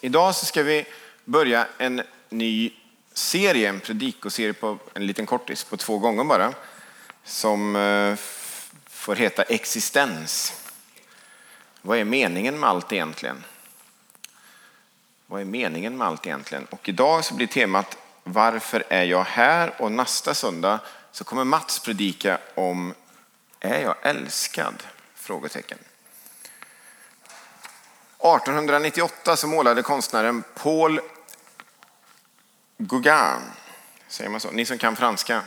Idag så ska vi börja en ny serie, en predikoserie på en liten kortis på två gånger bara, som eh, får heta Existens. Vad är meningen med allt egentligen? Vad är meningen med allt egentligen? Och idag så blir temat Varför är jag här? Och nästa söndag så kommer Mats predika om Är jag älskad? Frågetecken. 1898 så målade konstnären Paul Gauguin, säger man så? Ni som kan franska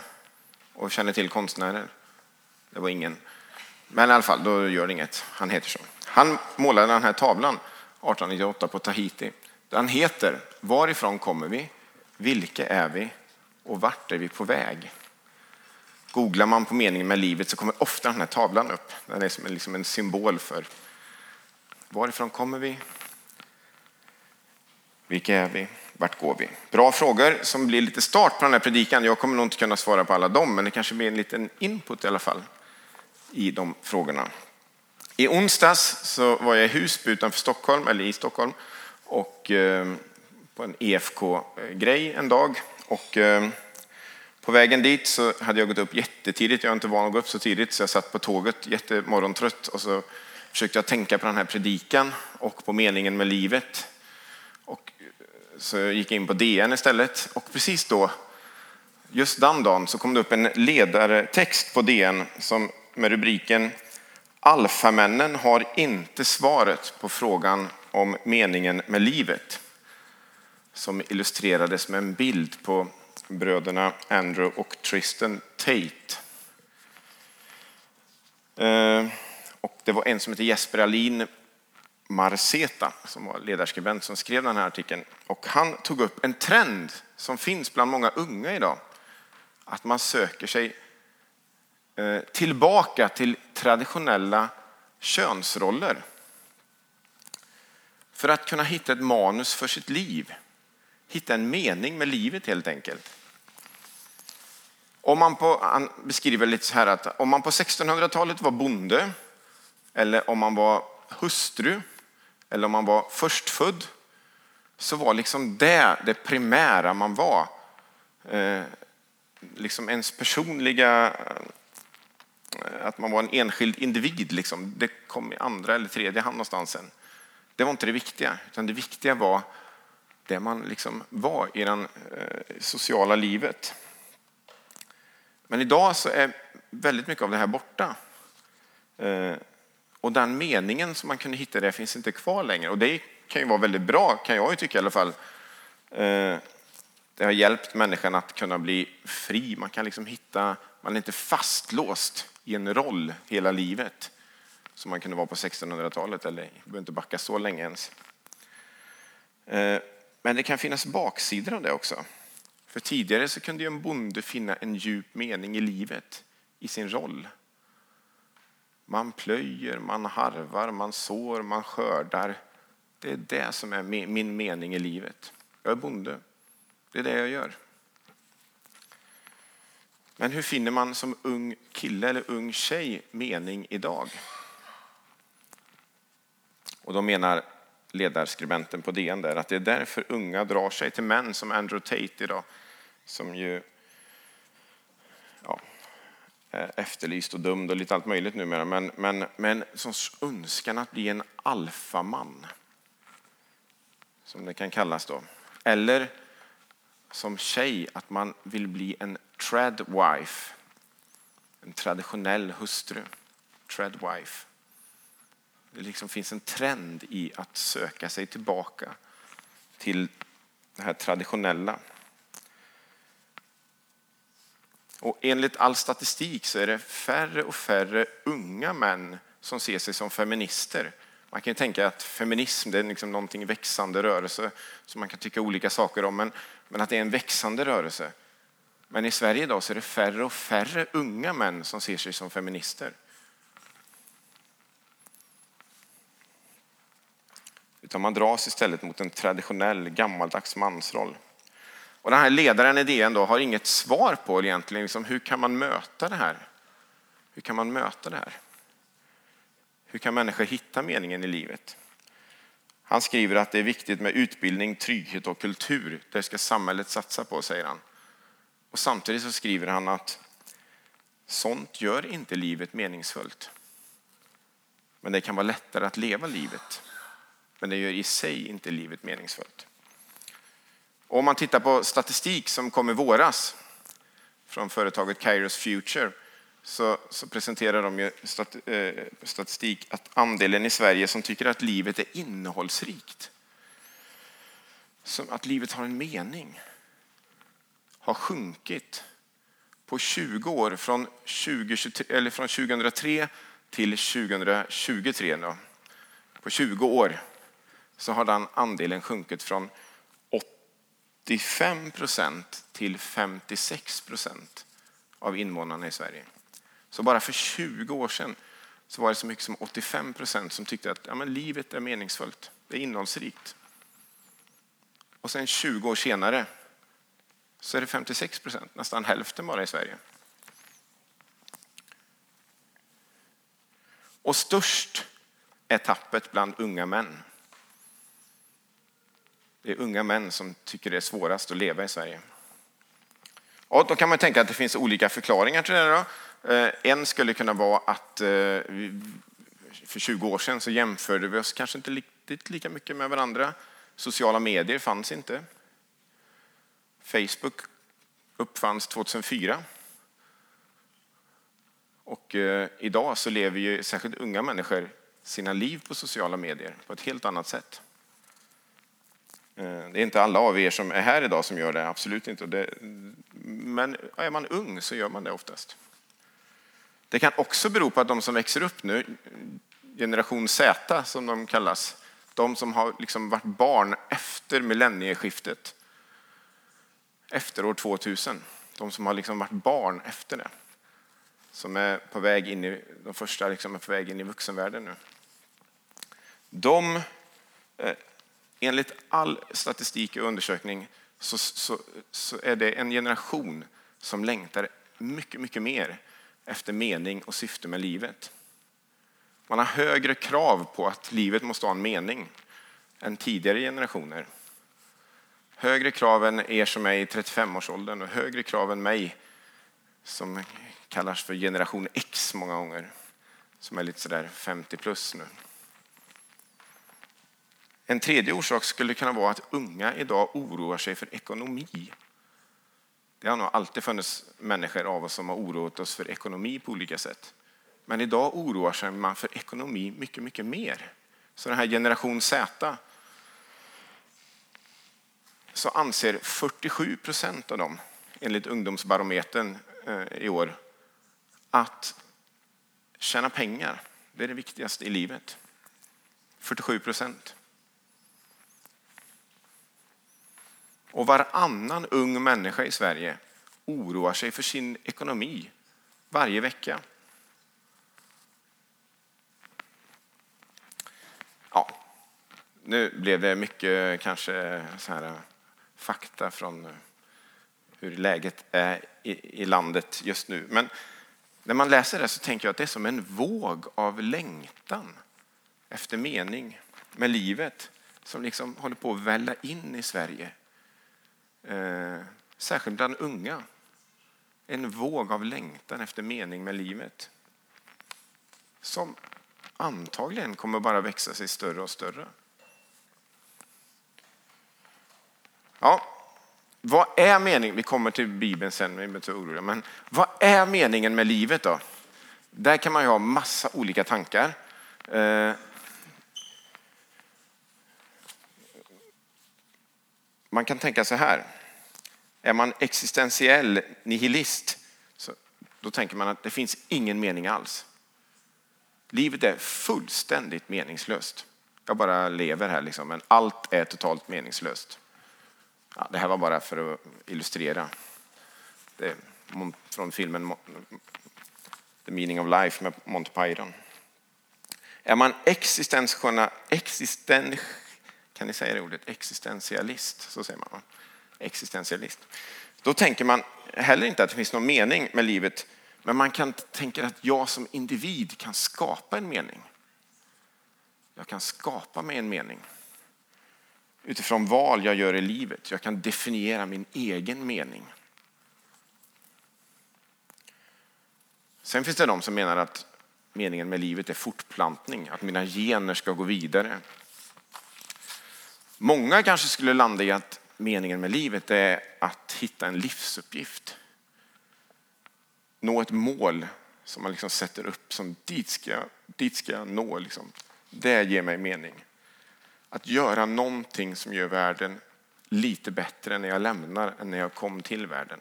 och känner till konstnärer? Det var ingen. Men i alla fall, då gör det inget. Han heter så. Han målade den här tavlan 1898 på Tahiti. Den heter Varifrån kommer vi? Vilka är vi? Och vart är vi på väg? Googlar man på meningen med livet så kommer ofta den här tavlan upp. Den är som liksom en symbol för varifrån kommer vi? Vilka är vi? Vart går vi? Bra frågor som blir lite start på den här predikan. Jag kommer nog inte kunna svara på alla dem, men det kanske blir en liten input i alla fall i de frågorna. I onsdags så var jag i Husby utanför Stockholm, eller i Stockholm, och eh, på en EFK-grej en dag. Och eh, på vägen dit så hade jag gått upp jättetidigt. Jag är inte van att gå upp så tidigt, så jag satt på tåget jättemorgontrött och så försökte jag tänka på den här predikan och på meningen med livet. Och eh, så jag gick in på DN istället och precis då, just den dagen, så kom det upp en ledartext på DN som med rubriken Alfamännen har inte svaret på frågan om meningen med livet. Som illustrerades med en bild på bröderna Andrew och Tristan Tate. Eh, och det var en som heter Jesper Alin Marceta som var ledarskribent som skrev den här artikeln. Och han tog upp en trend som finns bland många unga idag. Att man söker sig eh, tillbaka till traditionella könsroller. För att kunna hitta ett manus för sitt liv. Hitta en mening med livet helt enkelt. Om man på, han beskriver lite så här att om man på 1600-talet var bonde eller om man var hustru eller om man var förstfödd så var liksom det det primära man var. Eh, liksom ens personliga, eh, att man var en enskild individ, liksom, det kom i andra eller tredje hand någonstans sen. Det var inte det viktiga, utan det viktiga var det man liksom var i det eh, sociala livet. Men idag så är väldigt mycket av det här borta. Eh, och den meningen som man kunde hitta där finns inte kvar längre. Och det kan ju vara väldigt bra, kan jag ju tycka i alla fall. Eh, det har hjälpt människan att kunna bli fri. Man kan liksom hitta, man är inte fastlåst i en roll hela livet. Som man kunde vara på 1600-talet, eller behöver inte backa så länge ens. Eh, men det kan finnas baksidor av det också. För tidigare så kunde ju en bonde finna en djup mening i livet, i sin roll. Man plöjer, man harvar, man sår, man skördar. Det är det som är min mening i livet. Jag är bonde. Det är det jag gör. Men hur finner man som ung kille eller ung tjej mening idag? Och då menar ledarskribenten på DN där att det är därför unga drar sig till män som Andrew Tate idag, som ju ja, Eh, efterlyst och dömd och lite allt möjligt numera. Men, men, men som önskan att bli en alfaman. Som det kan kallas då. Eller som tjej att man vill bli en tradwife. En traditionell hustru. Tradwife. Det liksom finns en trend i att söka sig tillbaka till det här traditionella. Och enligt all statistik så är det färre och färre unga män som ser sig som feminister. Man kan ju tänka att feminism det är liksom någonting växande rörelse som man kan tycka olika saker om, men, men att det är en växande rörelse. Men i Sverige idag så är det färre och färre unga män som ser sig som feminister. Utan man dras istället mot en traditionell gammaldags mansroll. Och den här ledaren i DN då har inget svar på egentligen liksom, hur kan man möta det här? Hur kan man möta det här? Hur kan människor hitta meningen i livet? Han skriver att det är viktigt med utbildning, trygghet och kultur. Det ska samhället satsa på, säger han. Och samtidigt så skriver han att sånt gör inte livet meningsfullt. Men det kan vara lättare att leva livet. Men det gör i sig inte livet meningsfullt. Och om man tittar på statistik som kom i våras från företaget Kairos Future så, så presenterar de ju stat, eh, statistik att andelen i Sverige som tycker att livet är innehållsrikt, som att livet har en mening, har sjunkit på 20 år från, 2023, eller från 2003 till 2023. Då. På 20 år så har den andelen sjunkit från 85 procent till 56 procent av invånarna i Sverige. Så bara för 20 år sedan så var det så mycket som 85 procent som tyckte att ja, men livet är meningsfullt, det är innehållsrikt. Och sen 20 år senare så är det 56 procent, nästan hälften bara i Sverige. Och störst är tappet bland unga män. Det är unga män som tycker det är svårast att leva i Sverige. Och då kan man tänka att det finns olika förklaringar till det. Då. Eh, en skulle kunna vara att eh, för 20 år sedan så jämförde vi oss kanske inte riktigt lika mycket med varandra. Sociala medier fanns inte. Facebook uppfanns 2004. Och eh, idag så lever ju särskilt unga människor sina liv på sociala medier på ett helt annat sätt. Eh, det är inte alla av er som är här idag som gör det, absolut inte. men är man ung så gör man det oftast. Det kan också bero på att de som växer upp nu, generation Z som de kallas, de som har liksom varit barn efter millennieskiftet, efter år 2000, de som har liksom varit barn efter det, som är på väg in i, de första liksom är på väg in i vuxenvärlden nu. De, eh, enligt all statistik och undersökning så, så, så är det en generation som längtar mycket, mycket mer efter mening och syfte med livet. Man har högre krav på att livet måste ha en mening än tidigare generationer. Högre krav än er som är i 35-årsåldern och högre krav än mig som kallas för generation X många gånger, som är lite sådär 50 plus nu. En tredje orsak skulle kunna vara att unga idag oroar sig för ekonomi. Det har nog alltid funnits människor av oss som har oroat oss för ekonomi på olika sätt. Men idag oroar sig man för ekonomi mycket, mycket mer. Så den här generation Z så anser 47 procent av dem, enligt ungdomsbarometern eh, i år, att tjäna pengar, det är det viktigaste i livet. 47 procent. Och varannan ung människa i Sverige oroar sig för sin ekonomi varje vecka. Ja, nu blev det mycket kanske så här, eh, fakta från eh, hur läget är i, i landet just nu. Men när man läser det så tänker jag att det är som en våg av längtan efter mening med livet som liksom håller på att välla in i Sverige eh, särskilt bland unga, en våg av längtan efter mening med livet. Som antagligen kommer bara växa sig större och större. Ja, vad är meningen? Vi kommer till Bibeln sen, vi inte oroliga. Men vad är meningen med livet då? Där kan man ju ha massa olika tankar. Eh, Man kan tänka så här. Är man existentiell nihilist, så då tänker man att det finns ingen mening alls. Livet är fullständigt meningslöst. Jag bara lever här, liksom, men allt är totalt meningslöst. Ja, det här var bara för att illustrera. Det från filmen The meaning of life med Monty Python. Är man existentiell, kan ni säga det ordet? Existentialist, så säger man. Existentialist. Då tänker man heller inte att det finns någon mening med livet, men man kan tänka att jag som individ kan skapa en mening. Jag kan skapa mig en mening. utifrån val jag gör i livet. Jag kan definiera min egen mening. Sen finns det de som menar att meningen med livet är fortplantning, att mina gener ska gå vidare. Många kanske skulle landa i att meningen med livet är att hitta en livsuppgift. Nå ett mål som man liksom sätter upp som dit ska, jag, dit ska jag nå. Liksom. Det ger mig mening. Att göra någonting som gör världen lite bättre när jag lämnar än när jag kom till världen.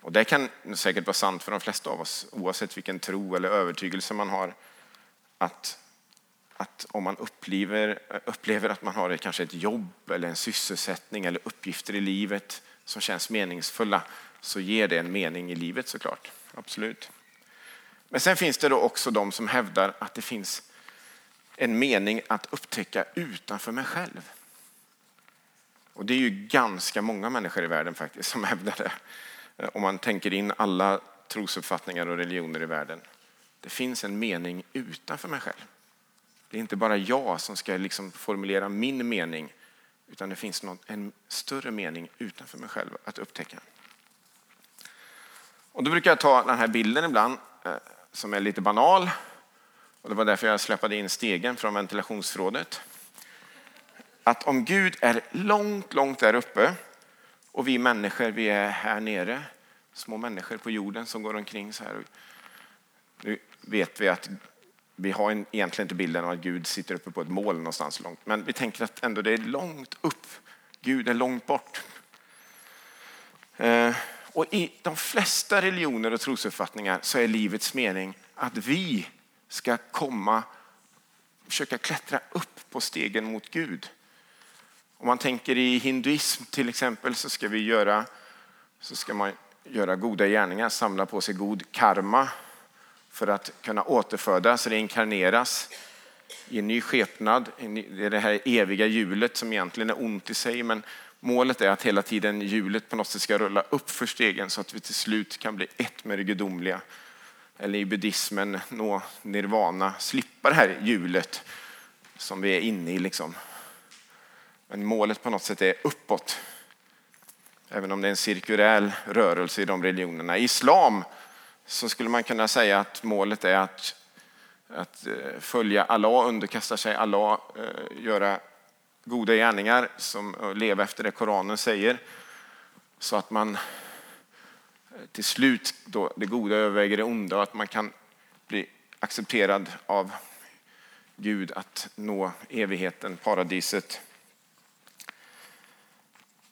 Och det kan säkert vara sant för de flesta av oss, oavsett vilken tro eller övertygelse man har. Att, att om man upplever, upplever att man har kanske ett jobb eller en sysselsättning eller uppgifter i livet som känns meningsfulla så ger det en mening i livet såklart. Absolut. Men sen finns det då också de som hävdar att det finns en mening att upptäcka utanför mig själv. Och det är ju ganska många människor i världen faktiskt som hävdar det. Eh, om man tänker in alla trosuppfattningar och religioner i världen. Det finns en mening utanför mig själv. Det är inte bara jag som ska liksom formulera min mening utan det finns något, en större mening utanför mig själv att upptäcka. Och då brukar jag ta den här bilden ibland eh, som är lite banal. Och det var därför jag släppade in stegen från ventilationsförrådet. Att om Gud är långt, långt där uppe och vi människor, vi är här nere, små människor på jorden som går omkring så här. Nu vet vi att vi har egentligen inte bilden av att Gud sitter uppe på ett mål någonstans långt, men vi tänker att ändå det är långt upp. Gud är långt bort. Eh, och i de flesta religioner och trosuppfattningar så är livets mening att vi ska komma, försöka klättra upp på stegen mot Gud. Om man tänker i hinduism till exempel så ska vi göra, så ska man göra goda gärningar, samla på sig god karma för att kunna återfödas, reinkarneras i en ny skepnad. Det är det här eviga hjulet som egentligen är ont i sig, men målet är att hela tiden hjulet på något sätt ska rulla upp för stegen så att vi till slut kan bli ett med det gudomliga. Eller i buddhismen nå nirvana, slippa det här hjulet som vi är inne i. Liksom. Men målet på något sätt är uppåt. Även om det är en cirkulär rörelse i de religionerna. I islam så skulle man kunna säga att målet är att, att eh, följa Allah, underkasta sig Allah, eh, göra goda gärningar, som leva efter det Koranen säger. Så att man eh, till slut, då det goda överväger det onda och att man kan bli accepterad av Gud att nå evigheten, paradiset.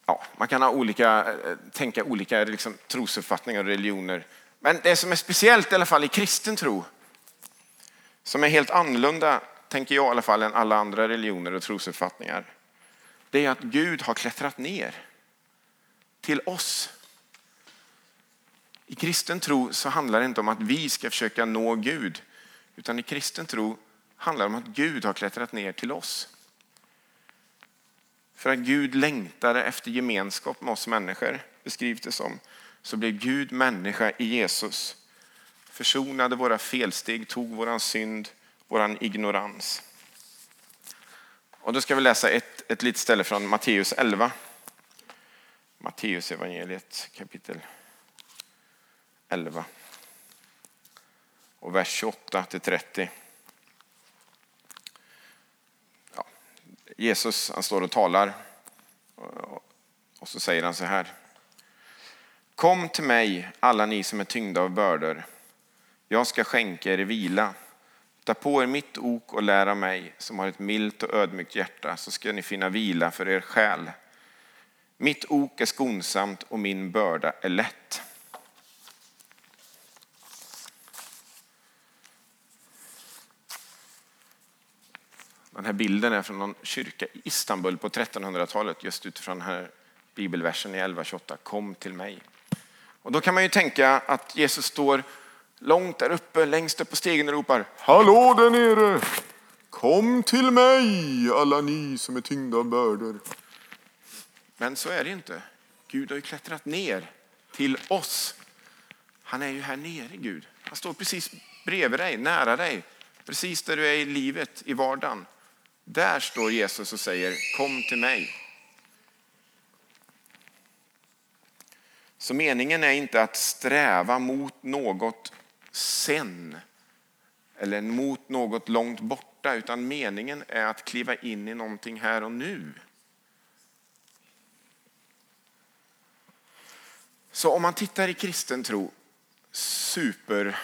Ja, man kan ha olika, tänka olika liksom, trosuppfattningar och religioner men det som är speciellt i alla fall i kristen tro, som är helt annorlunda, tänker jag i alla fall, än alla andra religioner och trosuppfattningar, det är att Gud har klättrat ner till oss. I kristen tro så handlar det inte om att vi ska försöka nå Gud, utan i kristen tro handlar det om att Gud har klättrat ner till oss. För att Gud längtade efter gemenskap med oss människor, beskrivs det som så blev Gud människa i Jesus. Försonade våra felsteg, tog våran synd, våran ignorans. Och då ska vi läsa ett, ett litet ställe från Matteus 11. Matteus evangeliet kapitel 11. Och vers 28 till 30. Ja. Jesus han står och talar och så säger han så här. Kom till mig, alla ni som är tyngda av bördor. Jag ska skänka er vila. Ta på er mitt ok och lär av mig, som har ett milt och ödmjukt hjärta, så ska ni finna vila för er själ. Mitt ok är skonsamt och min börda är lätt. Den här bilden är från någon kyrka i Istanbul på 1300-talet, just utifrån den här bibelversen i 11.28. Kom till mig. Och då kan man ju tänka att Jesus står långt där uppe, längst upp på stegen och ropar Hallå där nere! Kom till mig alla ni som är tyngda av bördor. Men så är det inte. Gud har ju klättrat ner till oss. Han är ju här nere, Gud. Han står precis bredvid dig, nära dig. precis där du är i livet, i vardagen. Där står Jesus och säger kom till mig. Så meningen är inte att sträva mot något sen eller mot något långt borta, utan meningen är att kliva in i någonting här och nu. Så om man tittar i kristen tro, super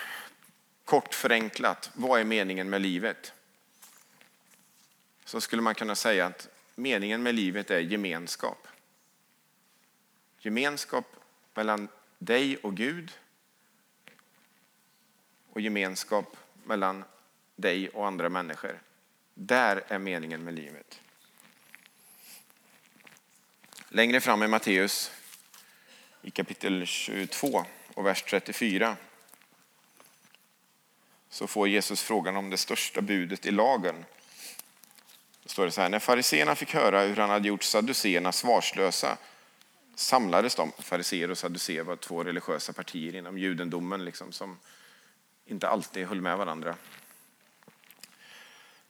kort förenklat, vad är meningen med livet? Så skulle man kunna säga att meningen med livet är gemenskap. Gemenskap mellan dig och Gud och gemenskap mellan dig och andra människor. Där är meningen med livet. Längre fram i Matteus i kapitel 22 och vers 34 så får Jesus frågan om det största budet i lagen. Då står det så här, när fariseerna fick höra hur han hade gjort sadduceerna svarslösa samlades de. Fariseer och sadduceer var två religiösa partier inom judendomen liksom, som inte alltid höll med varandra.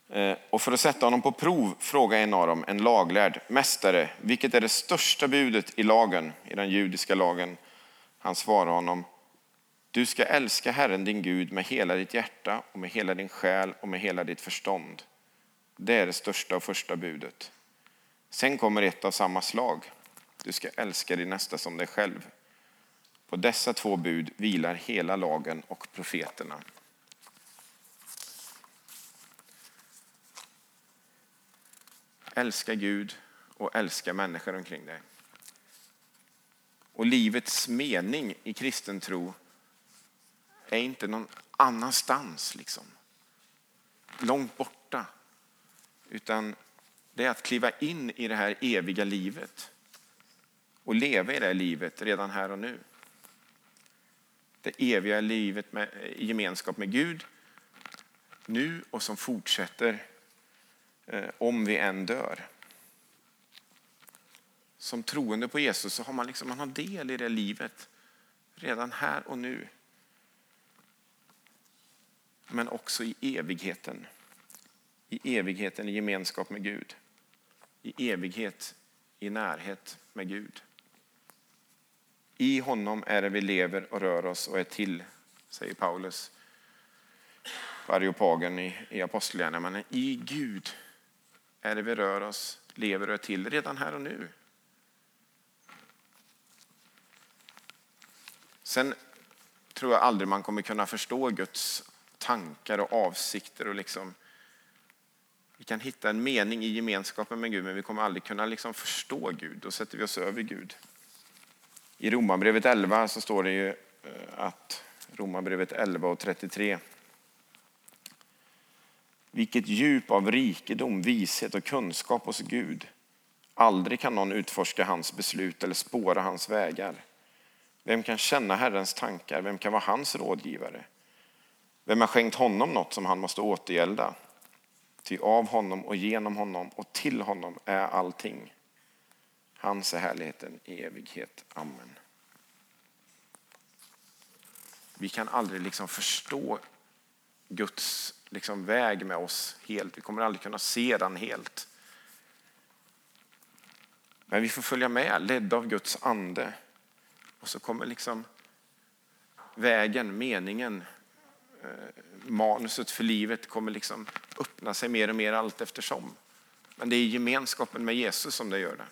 Eh, och för att sätta honom på prov frågade en av dem, en laglärd, Mästare, vilket är det största budet i lagen, i den judiska lagen? Han svarade honom, du ska älska Herren din Gud med hela ditt hjärta och med hela din själ och med hela ditt förstånd. Det är det största och första budet. Sen kommer ett av samma slag. Du ska älska din nästa som dig själv. På dessa två bud vilar hela lagen och profeterna. Älska Gud och älska människor omkring dig. Och livets mening i kristen tro är inte någon annanstans, liksom. långt borta. Utan det är att kliva in i det här eviga livet och leva i det livet redan här och nu. Det eviga livet med, i gemenskap med Gud nu och som fortsätter eh, om vi än dör. Som troende på Jesus så har man, liksom, man har del i det livet redan här och nu. Men också i evigheten. I evigheten i gemenskap med Gud. I evighet i närhet med Gud. I honom är det vi lever och rör oss och är till, säger Paulus på Areopagen i, i Apostlagärningarna. I Gud är det vi rör oss, lever och är till redan här och nu. Sen tror jag aldrig man kommer kunna förstå Guds tankar och avsikter. och liksom, Vi kan hitta en mening i gemenskapen med Gud men vi kommer aldrig kunna liksom förstå Gud. Då sätter vi oss över Gud. I Romarbrevet 11 så står det ju eh, att Romarbrevet 11 och 33 vilket djup av rikedom, vishet och kunskap hos Gud. Aldrig kan någon utforska hans beslut eller spåra hans vägar. Vem kan känna Herrens tankar? Vem kan vara hans rådgivare? Vem har skänkt honom något som han måste återgälda? Ty av honom och genom honom och till honom är allting. Hans är härligheten i evighet. Amen. Vi kan aldrig liksom förstå Guds liksom väg med oss helt. Vi kommer aldrig kunna se den helt. Men vi får följa med, ledda av Guds ande. Och så kommer liksom vägen, meningen, eh, manuset för livet kommer liksom öppna sig mer och mer allt eftersom. Men det är gemenskapen med Jesus som det gör det.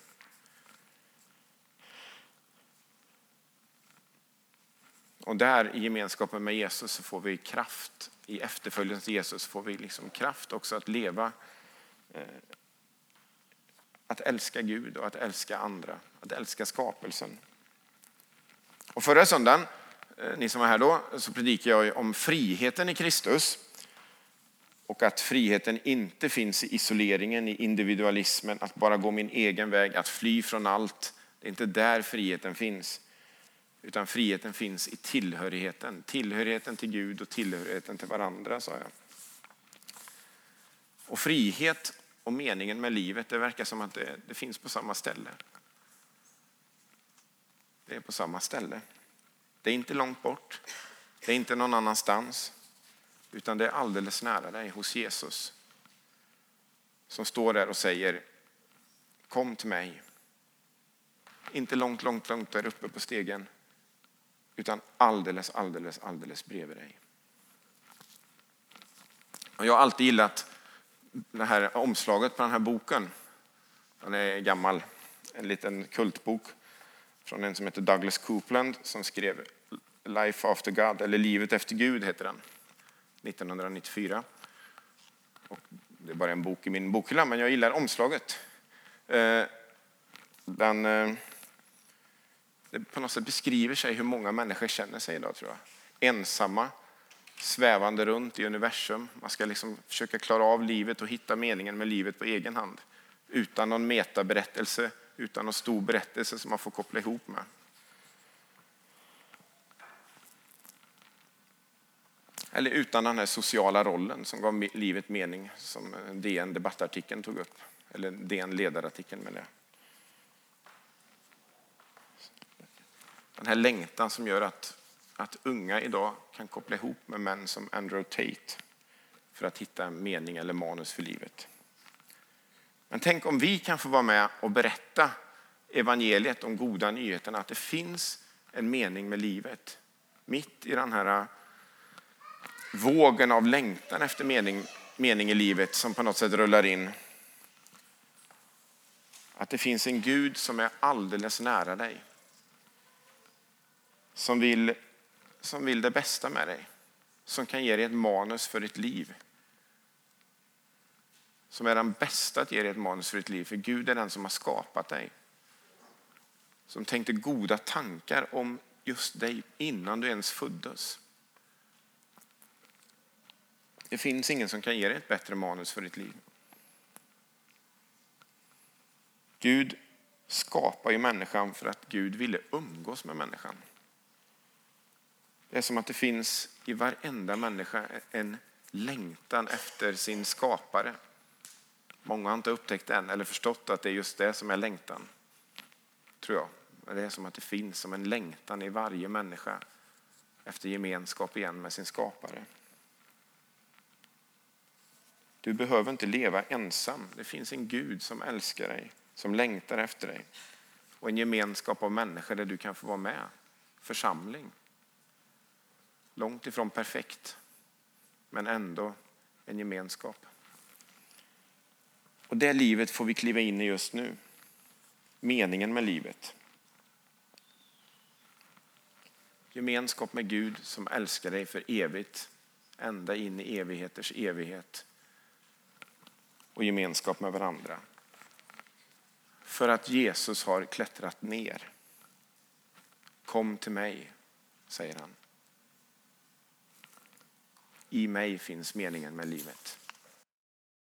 Och där i gemenskapen med Jesus så får vi kraft. I efterföljelsen till Jesus får vi liksom kraft också att leva, eh, att älska Gud och att älska andra, att älska skapelsen. Och förra söndagen, eh, ni som var här då, så predikade jag om friheten i Kristus. Och att friheten inte finns i isoleringen, i individualismen, att bara gå min egen väg, att fly från allt. Det är inte där friheten finns. Utan friheten finns i tillhörigheten. Tillhörigheten till Gud och tillhörigheten till varandra, sa jag. Och frihet och meningen med livet, det verkar som att det, det finns på samma ställe. Det är på samma ställe. Det är inte långt bort. Det är inte någon annanstans. utan det är alldeles nära dig hos Jesus. Som står där och säger Kom till mig. Inte långt, långt, långt där uppe på stegen utan alldeles, alldeles, alldeles bredvid dig. Och jag har alltid gillat det här omslaget på den här boken. Den är gammal, en liten kultbok från en som heter Douglas Coupland som skrev Life After God, eller Livet efter Gud heter den, 1994. Och det är bara en bok i min bokhylla, men jag gillar omslaget. Eh, den, eh, det på något sätt beskriver sig hur många människor känner sig idag, tror jag. Ensamma, svävande runt i universum. Man ska liksom försöka klara av livet och hitta meningen med livet på egen hand. Utan någon metaberättelse, utan någon stor berättelse som man får koppla ihop med. Eller utan den här sociala rollen som gav livet mening, som eh, DN debattartikeln tog upp. Eller DN ledarartikeln med det. Den här längtan som gör att, att unga idag kan koppla ihop med män som Andrew Tate för att hitta mening eller manus för livet. Men tänk om vi kan få vara med och berätta evangeliet, om goda nyheterna, att det finns en mening med livet. Mitt i den här eh, vågen av längtan efter mening, mening i livet som på något sätt rullar in. Att det finns en Gud som är alldeles nära dig. Som vill, som vill det bästa med dig. Som kan ge dig ett manus för ditt liv. Som är den bästa att ge dig ett manus för ditt liv. För Gud är den som har skapat dig. Som tänkte goda tankar om just dig innan du ens föddes. Det finns ingen som kan ge dig ett bättre manus för ditt liv. Gud skapar ju människan för att Gud ville umgås med människan. Det är som att det finns i varenda människa en längtan efter sin skapare. Många har inte upptäckt än eller förstått att det är just det som är längtan. Tror jag. Det är som att det finns som en längtan i varje människa efter gemenskap igen med sin skapare. Du behöver inte leva ensam. Det finns en Gud som älskar dig, som längtar efter dig. Och en gemenskap av människor där du kan få vara med. Församling. Långt ifrån perfekt, men ändå en gemenskap. Och det livet får vi kliva in i just nu. Meningen med livet. Gemenskap med Gud som älskar dig för evigt, ända in i evigheters evighet och gemenskap med varandra. För att Jesus har klättrat ner. Kom till mig, säger han. I mig finns meningen med livet.